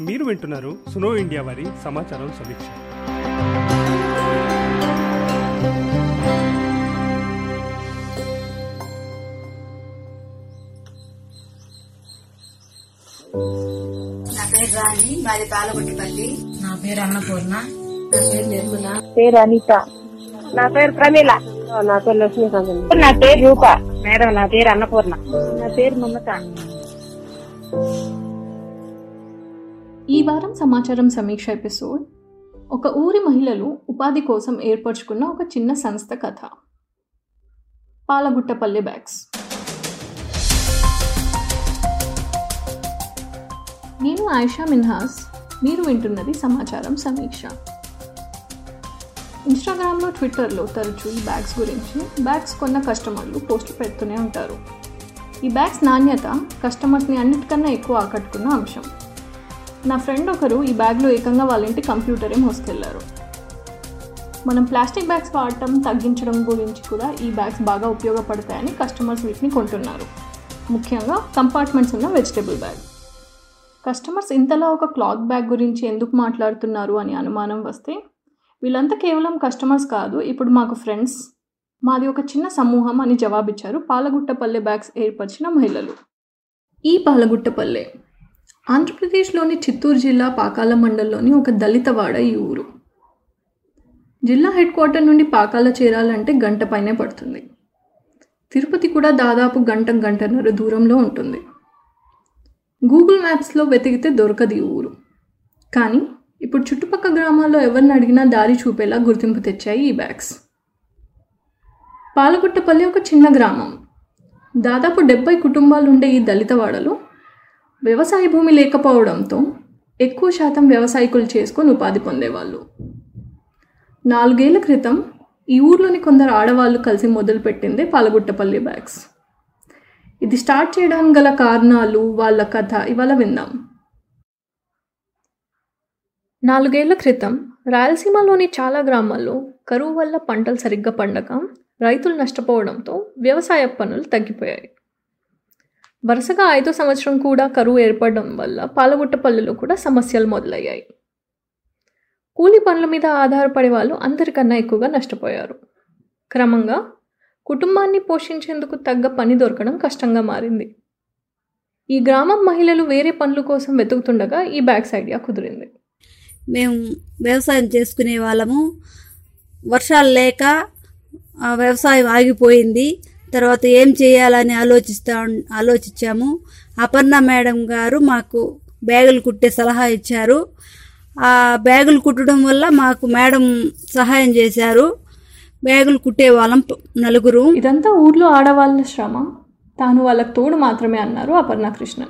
మీరు వింటున్నారు సునో ఇండియా వారి సమాచారం సమీక్ష. నా పేరు రాణి మాది పాలగొట్టిపల్లి. నా పేరు అన్నపూర్ణ. నా పేరు నిర్మల. పేరు అనిత. నా పేరు ప్రమీల. నా పేరు లక్ష్మీకాంత్ నా పేరు రూప. మేడం నా పేరు అన్నపూర్ణ. నా పేరు మమత. ఈ వారం సమాచారం సమీక్ష ఎపిసోడ్. ఒక ఊరి మహిళలు ఉపాధి కోసం ఏర్పరచుకున్న ఒక చిన్న సంస్థ కథ. పాలగుట్టపల్లి బ్యాగ్స్. నేను ఆయిషా మిన్హాస్. మీరు వింటున్నది సమాచారం సమీక్ష. ఇన్స్టాగ్రామ్లో ట్విట్టర్లో తరచూ ఈ బ్యాగ్స్ గురించి బ్యాగ్స్ కొన్న కస్టమర్లు పోస్టులు పెడుతూనే ఉంటారు. ఈ బ్యాగ్స్ నాణ్యత కస్టమర్స్ని అన్నిటికన్నా ఎక్కువ ఆకట్టుకున్న అంశం. నా ఫ్రెండ్ ఒకరు ఈ బ్యాగ్లో ఏకంగా వాళ్ళ ఇంటి కంప్యూటరే మోసుకెళ్ళారు. మనం ప్లాస్టిక్ బ్యాగ్స్ వాడటం తగ్గించడం గురించి కూడా ఈ బ్యాగ్స్ బాగా ఉపయోగపడతాయని కస్టమర్స్ వీటిని కొంటున్నారు. ముఖ్యంగా కంపార్ట్మెంట్స్ ఉన్న వెజిటేబుల్ బ్యాగ్. కస్టమర్స్ ఇంతలా ఒక క్లాత్ బ్యాగ్ గురించి ఎందుకు మాట్లాడుతున్నారు అని అనుమానం వస్తే వీళ్ళంతా కేవలం కస్టమర్స్ కాదు ఇప్పుడు మాకు ఫ్రెండ్స్. మాది ఒక చిన్న సమూహం అని జవాబిచ్చారు పాలగుట్టపల్లె బ్యాగ్స్ ఏర్పరిచిన మహిళలు. ఈ పాలగుట్టపల్లె ఆంధ్రప్రదేశ్లోని చిత్తూరు జిల్లా పాకాల మండలంలోని ఒక దళితవాడ ఈ ఊరు. జిల్లా హెడ్ క్వార్టర్ నుండి పాకాల చేరాలంటే గంట పైనే పడుతుంది. తిరుపతి కూడా దాదాపు గంట గంటన్నర దూరంలో ఉంటుంది. గూగుల్ మ్యాప్స్లో వెతికితే దొరకదు ఈ ఊరు. కానీ ఇప్పుడు చుట్టుపక్కల గ్రామాల్లో ఎవరిని అడిగినా దారి చూపేలా గుర్తింపు తెచ్చాయి ఈ బ్యాగ్స్. పాలగుట్టపల్లి ఒక చిన్న గ్రామం. దాదాపు డెబ్బై కుటుంబాలు ఉండే ఈ దళితవాడలో వ్యవసాయ భూమి లేకపోవడంతో ఎక్కువ శాతం వ్యవసాయకులు చేసుకొని ఉపాధి పొందేవాళ్ళు. నాలుగేళ్ళ క్రితం ఈ ఊర్లోని కొందరు ఆడవాళ్ళు కలిసి మొదలుపెట్టిందే పాలగుట్టపల్లి బ్యాగ్స్. ఇది స్టార్ట్ చేయడానికి గల కారణాలు వాళ్ళ కథ ఇవాళ విందాం. నాలుగేళ్ళ క్రితం రాయలసీమలోని చాలా గ్రామాల్లో కరువు వల్ల పంటలు సరిగ్గా పండక రైతులు నష్టపోవడంతో వ్యవసాయ పనులు తగ్గిపోయాయి. వరుసగా ఐదో సంవత్సరం కూడా కరువు ఏర్పడడం వల్ల పాలగుట్టపల్లిలో కూడా సమస్యలు మొదలయ్యాయి. కూలి పనుల మీద ఆధారపడే వాళ్ళు అందరికన్నా ఎక్కువగా నష్టపోయారు. క్రమంగా కుటుంబాన్ని పోషించేందుకు తగ్గ పని దొరకడం కష్టంగా మారింది. ఈ గ్రామం మహిళలు వేరే పనుల కోసం వెతుకుతుండగా ఈ బ్యాగ్స్ ఐడియా కుదిరింది. మేము వ్యవసాయం చేసుకునే వాళ్ళము. వర్షాలు లేక ఆ, వ్యవసాయం ఆగిపోయింది. తర్వాత ఏం చేయాలని ఆలోచిస్తా ఆలోచించాము. అపర్ణ మేడం గారు మాకు బ్యాగులు కుట్టే సలహా ఇచ్చారు. ఆ బ్యాగులు కుట్టడం వల్ల మాకు మేడం సహాయం చేశారు. బ్యాగులు కుట్టే వాళ్ళం నలుగురు. ఇదంతా ఊర్లో ఆడవాళ్ళ శ్రమ. తాను వాళ్ళకు తోడు మాత్రమే అన్నారు అపర్ణ కృష్ణన్.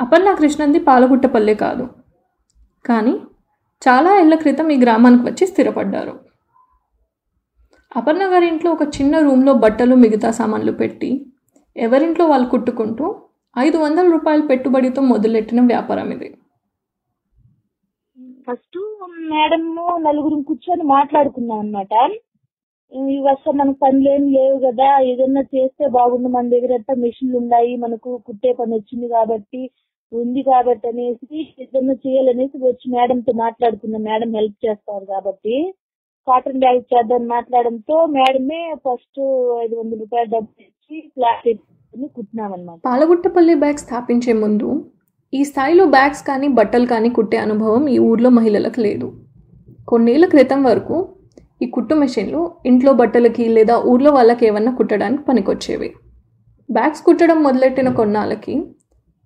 అపర్ణ కృష్ణన్ది పాలగుట్టపల్లె కాదు. కానీ చాలా ఏళ్ళ క్రితం ఈ గ్రామానికి వచ్చి స్థిరపడ్డారు. అపర్ణ గారి ఇంట్లో ఒక చిన్న రూమ్లో బట్టలు మిగతా సామాన్లు పెట్టి ఎవరింట్లో వాళ్ళు కుట్టుకుంటూ ఐదు వందల రూపాయల పెట్టుబడితో మొదలెట్టిన వ్యాపారం ఇది. ఫస్ట్ మేడం నలుగురు కూర్చొని మాట్లాడుకున్నాం అనమాట ఈ వర్షం మనకు పనులేం లేవు కదా ఏదన్నా చేస్తే బాగుంది మన దగ్గర అంతా మిషన్లు ఉన్నాయి మనకు కుట్టే పని వచ్చింది కాబట్టి ఉంది కాబట్టి అనేసి ఏదన్నా చేయాలనేసి వచ్చి మేడంతో మాట్లాడుకున్నాం. మేడం హెల్ప్ చేస్తారు కాబట్టి. కాటన్ బ్యాగ్ చేద్దాం మాట్లాడడంతో మేడమే ఫస్ట్ ఐదు వందల రూపాయలు డబ్బులు ఇచ్చి క్లాత్ పాలగుట్టపల్లి బ్యాగ్ స్థాపించే ముందు ఈ స్థాయిలో బ్యాగ్స్ కానీ బట్టలు కానీ కుట్టే అనుభవం ఈ ఊర్లో మహిళలకు లేదు. కొన్నేళ్ళ క్రితం వరకు ఈ కుట్టు మెషిన్లు ఇంట్లో బట్టలకి లేదా ఊర్లో వాళ్ళకి ఏమన్నా కుట్టడానికి పనికొచ్చేవి. బ్యాగ్స్ కుట్టడం మొదలెట్టిన కొన్నాళ్ళకి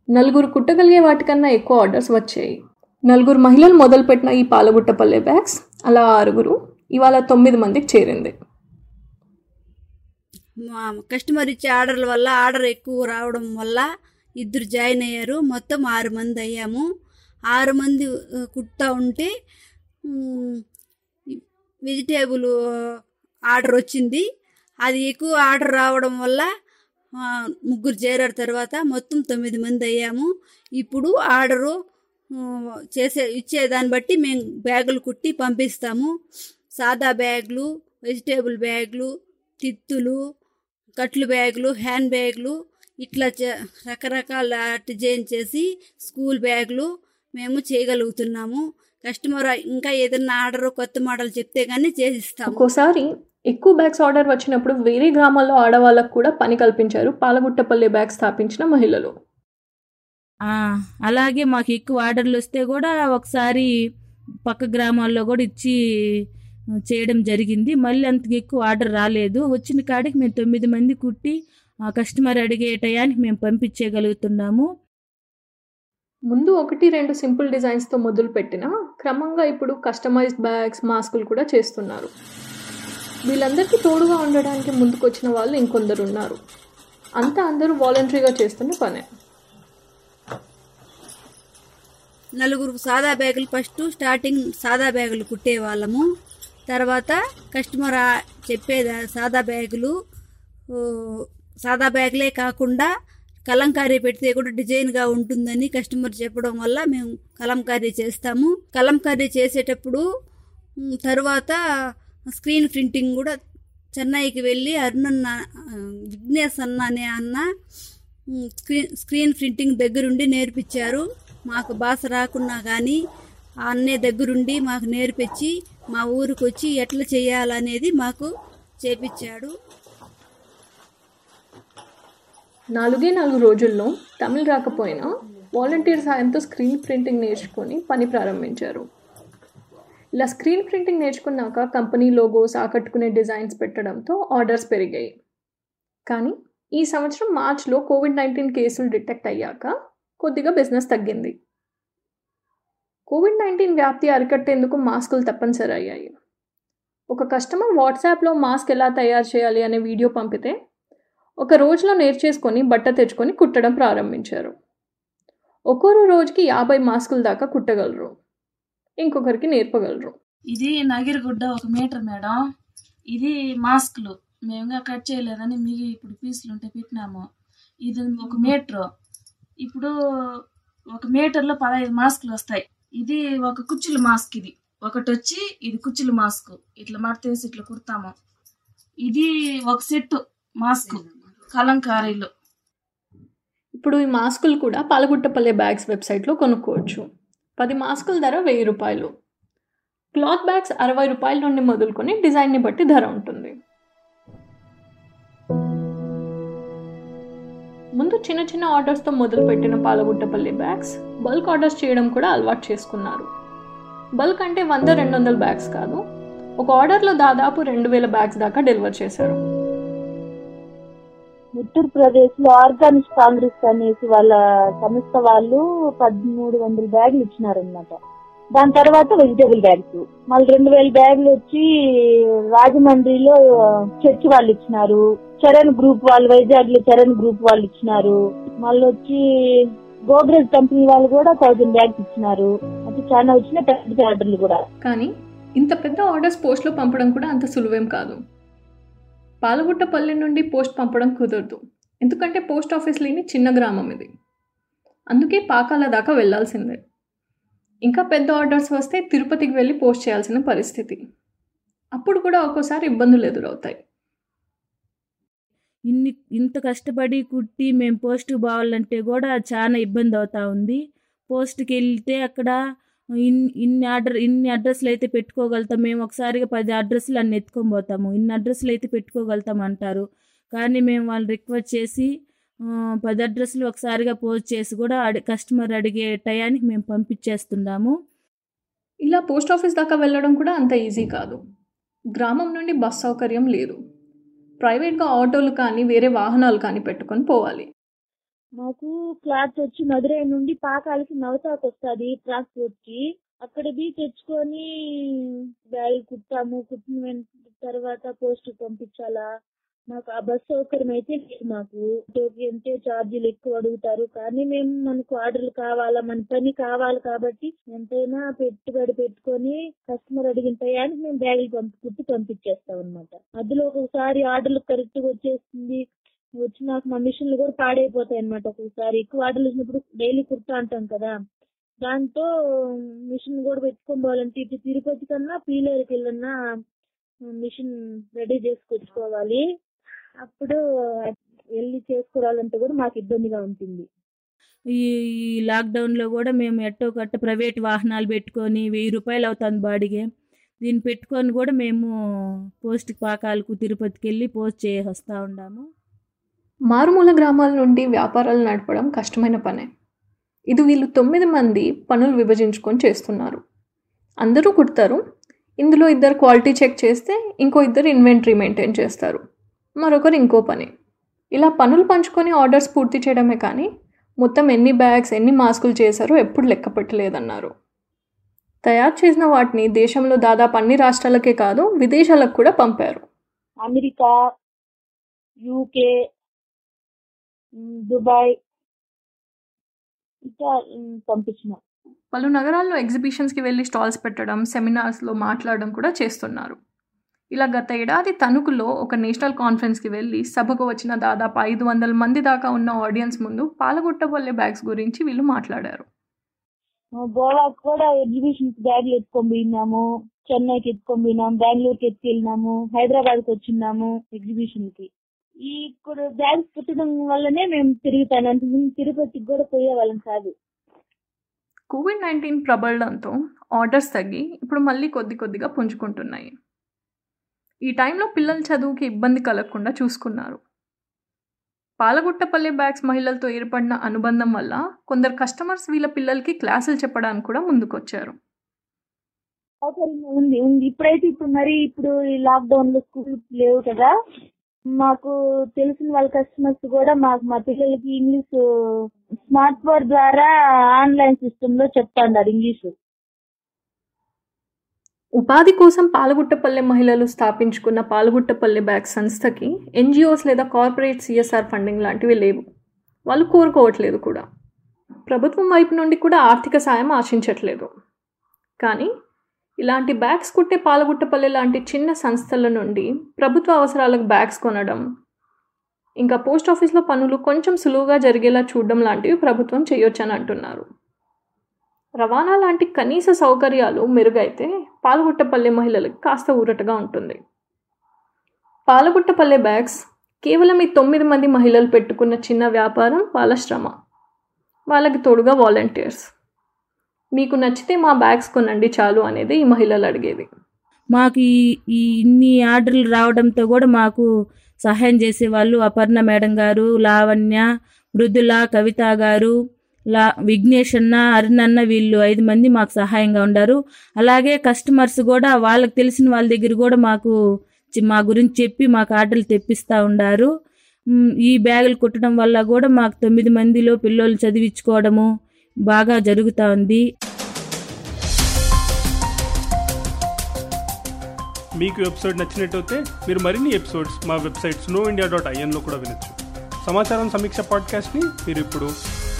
నలుగురు కుట్టగలిగే వాటికన్నా ఎక్కువ ఆర్డర్స్ వచ్చాయి. నలుగురు మహిళలు మొదలుపెట్టిన ఈ పాలగుట్టపల్లె బ్యాగ్స్ అలా ఆరుగురు ఇవాళ తొమ్మిది మందికి చేరింది. కస్టమర్ ఇచ్చే ఆర్డర్ల వల్ల ఆర్డర్ ఎక్కువ రావడం వల్ల ఇద్దరు జాయిన్ అయ్యారు. మొత్తం ఆరు మంది అయ్యాము. ఆరు మంది కుట్టా ఉంటే వెజిటేబుల్ ఆర్డర్ వచ్చింది. అది ఎక్కువ ఆర్డర్ రావడం వల్ల ముగ్గురు చేరారు తర్వాత మొత్తం తొమ్మిది మంది అయ్యాము. ఇప్పుడు ఆర్డరు చేసే ఇచ్చే దాన్ని బట్టి మేము బ్యాగులు కుట్టి పంపిస్తాము. సాదా బ్యాగులు వెజిటేబుల్ బ్యాగులు తిత్తులు కట్లు బ్యాగులు హ్యాండ్ బ్యాగులు ఇట్లా చే- రకరకాల డిజైన్ చేసి స్కూల్ బ్యాగులు మేము చేయగలుగుతున్నాము. కస్టమర్ ఇంకా ఏదైనా ఆర్డర్ కొత్త మోడల్ చెప్తే కానీ చేసిస్తాము. ఒక్కోసారి ఎక్కువ బ్యాగ్స్ ఆర్డర్ వచ్చినప్పుడు వేరే గ్రామాల్లో ఆడవాళ్ళకు కూడా పని కల్పించారు పాలగుట్టపల్లి బ్యాగ్ స్థాపించిన మహిళలు. ఆ, అలాగే మాకు ఎక్కువ ఆర్డర్లు వస్తే కూడా ఒకసారి పక్క గ్రామాల్లో కూడా ఇచ్చి చేయడం జరిగింది. మళ్ళీ అంత ఎక్కువ ఆర్డర్ రాలేదు. వచ్చిన కాడికి మేము తొమ్మిది మంది కుట్టి ఆ కస్టమర్ అడిగే టయానికి మేము పంపించేయగలుగుతున్నాము. ముందు ఒకటి రెండు సింపుల్ డిజైన్స్తో మొదలు పెట్టిన క్రమంగా ఇప్పుడు కస్టమైజ్డ్ బ్యాగ్స్ మాస్కులు కూడా చేస్తున్నారు. వీళ్ళందరికీ తోడుగా ఉండడానికి ముందుకొచ్చిన వాళ్ళు ఇంకొందరు ఉన్నారు. అంతా అందరూ వాలంటరీగా చేస్తున్న పనే. నలుగురు సాదా బ్యాగులు ఫస్ట్ స్టార్టింగ్ సాదా బ్యాగులు కుట్టేవాళ్ళము తర్వాత కస్టమర్ చెప్పే చెప్పేది సాదా బ్యాగులు సాదా బ్యాగులే కాకుండా కలంకారీ పెడితే కూడా డిజైన్గా ఉంటుందని కస్టమర్ చెప్పడం వల్ల మేము కలంకారీ చేస్తాము. కలంకారీ చేసేటప్పుడు తర్వాత స్క్రీన్ ప్రింటింగ్ కూడా చెన్నైకి వెళ్ళి అరుణన్న ఆ, విఘ్నేష్ అన్న అనే అన్న స్క్రీన్ స్క్రీన్ ప్రింటింగ్ దగ్గరుండి నేర్పించారు. మాకు భాష రాకున్నా కానీ ఆ అన్నే దగ్గరుండి మాకు నేర్పించి మా ఊరికి వచ్చి ఎట్లా చేయాలనేది మాకు చేపించాడు నాలుగే నాలుగు రోజుల్లో తమిళ్ రాకపోయినా వాలంటీర్ సాయంతో స్క్రీన్ ప్రింటింగ్ నేర్చుకొని పని ప్రారంభించారు. ఇలా స్క్రీన్ ప్రింటింగ్ నేర్చుకున్నాక కంపెనీ లోగోస్ ఆకట్టుకునే డిజైన్స్ పెట్టడంతో ఆర్డర్స్ పెరిగాయి. కానీ ఈ సంవత్సరం మార్చ్లో కోవిడ్ నైన్టీన్ కేసులు డిటెక్ట్ అయ్యాక కొద్దిగా బిజినెస్ తగ్గింది. కోవిడ్ నైన్టీన్ వ్యాప్తి అరికట్టేందుకు మాస్కులు తప్పనిసరి అయ్యాయి ఒక కస్టమర్ వాట్సాప్లో మాస్క్ ఎలా తయారు చేయాలి అనే వీడియో పంపితే ఒక రోజులో నేర్చేసుకొని బట్ట తెచ్చుకొని కుట్టడం ప్రారంభించారు. ఒక్కొరు రోజుకి యాభై మాస్కుల దాకా కుట్టగలరు. ఇంకొకరికి నేర్పగలరు. ఇది నగిరిగుడ్డ ఒక మీటర్ మేడం. ఇది మాస్కులు. మేము కట్ చేయలేదని మీ ఇప్పుడు పీసులు ఉంటే పెట్టినాము. ఇది ఒక మీటర్. ఇప్పుడు ఒక మీటర్లో పదహైదు మాస్కులు వస్తాయి. ఇది ఒక కుచ్చుల మాస్క్ ఇది. ఒకటి వచ్చి ఇది కుచ్చుల మాస్క్. ఇట్లా మడతేసి ఇట్లా కుడతాము. ఇది ఒక సెట్ మాస్క్ కలంకారీలు. ఇప్పుడు ఈ మాస్కులు కూడా పాలగుట్టపల్లె బ్యాగ్స్ వెబ్సైట్లో కొనుక్కోవచ్చు. పది మాస్కుల ధర వెయ్యి రూపాయలు. క్లాత్ బ్యాగ్స్ అరవై రూపాయల నుండి మొదలుకొని డిజైన్ని బట్టి ధర ఉంటుంది. ముందు చిన్న చిన్న ఆర్డర్స్తో మొదలుపెట్టిన పాలగుట్టపల్లి బ్యాగ్స్ బల్క్ ఆర్డర్స్ చేయడం కూడా అలవాటు చేసుకున్నారు. బల్క్ అంటే వంద రెండు వందల బ్యాగ్స్ కాదు ఒక ఆర్డర్లో దాదాపు రెండు వేల బ్యాగ్స్ దాకా డెలివర్ చేశారు. ఉత్తరప్రదేశ్లో ఆర్గానిక్ కాంగ్రెస్ అనేసి వాళ్ళ సంస్థ వాళ్ళు పదమూడు వందల బ్యాగులు ఇచ్చినారనమాట దాని తర్వాత వెజిటేబుల్ బ్యాగ్స్ మళ్ళీ రెండు వేల బ్యాగులు వచ్చి రాజమండ్రిలో చర్చి వాళ్ళు ఇచ్చినారు. చరణ్ గ్రూప్ వాళ్ళు వైజాగ్లో చరణ్ గ్రూప్ వాళ్ళు ఇచ్చినారు. మళ్ళీ వచ్చి గోద్రేజ్ కంపెనీ వాళ్ళు కూడా థౌజండ్ బ్యాగ్స్ ఇచ్చినారు. అంటే చాలా వచ్చిన పెద్ద ఆర్డర్లు కూడా. కానీ ఇంత పెద్ద ఆర్డర్స్ పోస్ట్లో పంపడం కూడా అంత సులువేం కాదు. పాలగుట్టపల్లి నుండి పోస్ట్ పంపడం కుదరదు. ఎందుకంటే పోస్ట్ ఆఫీస్ లేని చిన్న గ్రామం ఇది. అందుకే పాకాల దాకా వెళ్ళాల్సిందే ఇంకా పెద్ద ఆర్డర్స్ వస్తే తిరుపతికి వెళ్ళి పోస్ట్ చేయాల్సిన పరిస్థితి. అప్పుడు కూడా ఒక్కోసారి ఇబ్బందులు ఎదురవుతాయి. ఇన్ని ఇంత కష్టపడి కుట్టి మేము పోస్టుకు పోవాలంటే కూడా చాలా ఇబ్బంది అవుతా ఉంది. పోస్ట్కి వెళ్తే అక్కడ ఇన్ ఇన్ని ఆర్డర్ ఇన్ని అడ్రస్లు అయితే పెట్టుకోగలుగుతాం. మేము ఒకసారిగా పది అడ్రస్లు అన్ని ఎత్తుకొని పోతాము. ఇన్ని అడ్రస్లు అయితే పెట్టుకోగలుగుతాం అంటారు. కానీ మేము వాళ్ళు రిక్వెస్ట్ చేసి పది అడ్రస్లు ఒకసారిగా పోస్ట్ చేసి కూడా అడి కస్టమర్ అడిగే టయానికి మేము పంపించేస్తున్నాము. ఇలా పోస్ట్ ఆఫీస్ దాకా వెళ్ళడం కూడా అంత ఈజీ కాదు. గ్రామం నుండి బస్ సౌకర్యం లేదు. ప్రైవేట్గా ఆటోలు కానీ వేరే వాహనాలు కానీ పెట్టుకొని పోవాలి. మాకు క్లాత్ వచ్చి మదురై నుండి పాకాలకి నవతాకు వస్తుంది ట్రాన్స్పోర్ట్కి. అక్కడ బి తెచ్చుకొని బ్యాగ్ కుట్టాము కుట్టిన తర్వాత పోస్ట్ పంపించాలా? మాకు ఆ బస్ సౌకర్యం అయితే లేదు మాకు. ఆటోకి అంటే ఛార్జీలు ఎక్కువ అడుగుతారు. కానీ మేము మనకు ఆర్డర్లు కావాలా మన పని కావాలి కాబట్టి ఎంతైనా పెట్టుబడి పెట్టుకొని కస్టమర్ అడిగిన టయానికి మేము బ్యాగులు పంపి కుట్టి పంపించేస్తాం అనమాట అందులో ఒకసారి ఆర్డర్లు కరెక్ట్గా వచ్చేస్తుంది. వచ్చినాక మా మిషన్లు కూడా పాడైపోతాయి అనమాట ఒక్కొక్కసారి. ఎక్కువ ఆర్డర్లు వచ్చినప్పుడు డైలీ కుర్తా అంటాం కదా. దాంతో మిషన్ కూడా పెట్టుకొని పోవాలంటే ఇటు తిరుపతి కన్నా పీలేరుకి వెళ్ళన్నా మిషన్ రెడీ చేసుకొచ్చుకోవాలి. అప్పుడు వెళ్ళి చేసుకురావాలంటే కూడా మాకు ఇబ్బందిగా ఉంటుంది. ఈ ఈ లాక్డౌన్లో కూడా మేము ఎట్టో కట్ట ప్రైవేట్ వాహనాలు పెట్టుకొని వెయ్యి రూపాయలు అవుతుంది బాడిగే. దీన్ని పెట్టుకొని కూడా మేము పోస్ట్ పాకాలకు తిరుపతికి వెళ్ళి పోస్ట్ చేసి వస్తూ ఉన్నాము మారుమూల గ్రామాల నుండి వ్యాపారాలు నడపడం కష్టమైన పనే. ఇది వీళ్ళు తొమ్మిది మంది పనులు విభజించుకొని చేస్తున్నారు. అందరూ కుడతారు. ఇందులో ఇద్దరు క్వాలిటీ చెక్ చేస్తే ఇంకో ఇద్దరు ఇన్వెంటరీ మెయింటైన్ చేస్తారు. మరొకరు ఇంకో పని. ఇలా పనులు పంచుకొని ఆర్డర్స్ పూర్తి చేయడమే కానీ మొత్తం ఎన్ని బ్యాగ్స్ ఎన్ని మాస్కులు చేశారో ఎప్పుడు లెక్క పెట్టలేదన్నారు. తయారు చేసిన వాటిని దేశంలో దాదాపు అన్ని రాష్ట్రాలకే కాదు విదేశాలకు కూడా పంపారు. అమెరికా యూకే దుబాయ్ ఇంకా పంపించిన. పలు నగరాల్లో ఎగ్జిబిషన్స్కి వెళ్ళి స్టాల్స్ పెట్టడం సెమినార్స్లో మాట్లాడడం కూడా చేస్తున్నారు. ఇలా గత ఏడాది తణుకులో ఒక నేషనల్ కాన్ఫరెన్స్కి వెళ్ళి సభకు వచ్చిన దాదాపు ఐదు వందల మంది దాకా ఉన్న ఆడియన్స్ ముందు పాలగొట్టబల్లే బ్యాగ్స్ గురించి వీళ్ళు మాట్లాడారు. గోవాకి కూడా ఎగ్జిబిషన్ బ్యాగులు ఎత్తుకొని పోయినాము. చెన్నైకి ఎత్తుకొని పోయినాము. బెంగళూరుకి ఎత్తుకెళ్ళినాము. హైదరాబాద్కి వచ్చినాము ఎగ్జిబిషన్కి ఈ ఇక్కడ బ్యాగ్స్ పెట్టడం వల్లనే మేము తిరుగుతాను. అంతకుముందు తిరుపతికి కూడా పోయేవాళ్ళం కాదు. కోవిడ్ నైన్టీన్ ప్రబలడంతో ఆర్డర్స్ తగ్గి ఇప్పుడు మళ్ళీ కొద్ది కొద్దిగా పుంజుకుంటున్నాయి. ఈ టైంలో పిల్లల చదువుకి ఇబ్బంది కలగకుండా చూసుకున్నారు. పాలగుట్టపల్లి బ్యాగ్స్ మహిళలతో ఏర్పడిన అనుబంధం వల్ల కొందరు కస్టమర్స్ వీళ్ళ పిల్లలకి క్లాసులు చెప్పడానికి కూడా ముందుకొచ్చారు. ఉంది ఉంది. ఇప్పుడైతే ఇప్పుడు మరి ఇప్పుడు ఈ లాక్డౌన్లో స్కూల్ లేవు కదా. మాకు తెలిసిన వాళ్ళ కస్టమర్స్ కూడా మాకు మా పిల్లలకి ఇంగ్లీష్ స్మార్ట్ బోర్డ్ ద్వారా ఆన్లైన్ సిస్టమ్లో చెప్తాండారు ఇంగ్లీష్. ఉపాధి కోసం పాలగుట్టపల్లె మహిళలు స్థాపించుకున్న పాలగుట్టపల్లె బ్యాగ్ సంస్థకి ఎన్జిఓస్ లేదా కార్పొరేట్ సిఎస్ఆర్ ఫండింగ్ లాంటివి లేవు. వాళ్ళు కోరుకోవట్లేదు కూడా. ప్రభుత్వం వైపు నుండి కూడా ఆర్థిక సాయం ఆశించట్లేదు. కానీ ఇలాంటి బ్యాగ్స్ కుట్టే పాలగుట్టపల్లె లాంటి చిన్న సంస్థల నుండి ప్రభుత్వ అవసరాలకు బ్యాగ్స్ కొనడం ఇంకా పోస్ట్ ఆఫీస్లో పనులు కొంచెం సులువుగా జరిగేలా చూడడం లాంటివి ప్రభుత్వం చేయొచ్చని అంటున్నారు. రవాణా లాంటి కనీస సౌకర్యాలు మెరుగైతే పాలగుట్టపల్లె మహిళలకు కాస్త ఊరటగా ఉంటుంది. పాలగుట్టపల్లె బ్యాగ్స్ కేవలం ఈ తొమ్మిది మంది మహిళలు పెట్టుకున్న చిన్న వ్యాపారం వాళ్ళ శ్రమ. వాళ్ళకి తోడుగా వాలంటీర్స్. మీకు నచ్చితే మా బ్యాగ్స్ కొనండి చాలు అనేది ఈ మహిళలు అడిగేది. మాకు ఈ ఈ ఇన్ని ఆర్డర్లు రావడంతో కూడా మాకు సహాయం చేసేవాళ్ళు అపర్ణ మేడం గారు లావణ్య మృదుల కవిత గారు లా విఘ్నేష్ అన్న అరుణన్న వీళ్ళు ఐదు మంది మాకు సహాయంగా ఉండారు. అలాగే కస్టమర్స్ కూడా వాళ్ళకి తెలిసిన వాళ్ళ దగ్గర కూడా మాకు మా గురించి చెప్పి మాకు ఆర్డర్లు తెప్పిస్తూ ఉండారు. ఈ బ్యాగులు కుట్టడం వల్ల కూడా మాకు తొమ్మిది మందిలో పిల్లలు చదివించుకోవడము బాగా జరుగుతూ ఉంది. మీకు ఈ ఎపిసోడ్ నచ్చినట్టయితే మీరు మరిన్ని ఎపిసోడ్స్ మా వెబ్సైట్ స్నో ఇండియా డాట్ ఐఎన్లో కూడా వినొచ్చు. సమాచారం సమీక్ష పాడ్కాస్ట్ని మీరు ఇప్పుడు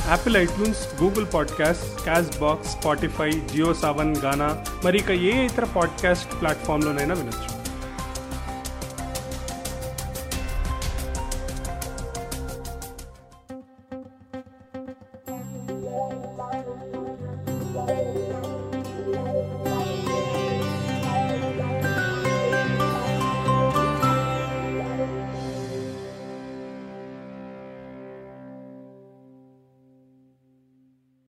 Apple iTunes Google podcast Castbox Spotify Jio Saavn Gaana మరి ఇక ఏ ఇతర పాడ్కాస్ట్ ప్లాట్ఫామ్లోనైనా వినొచ్చు.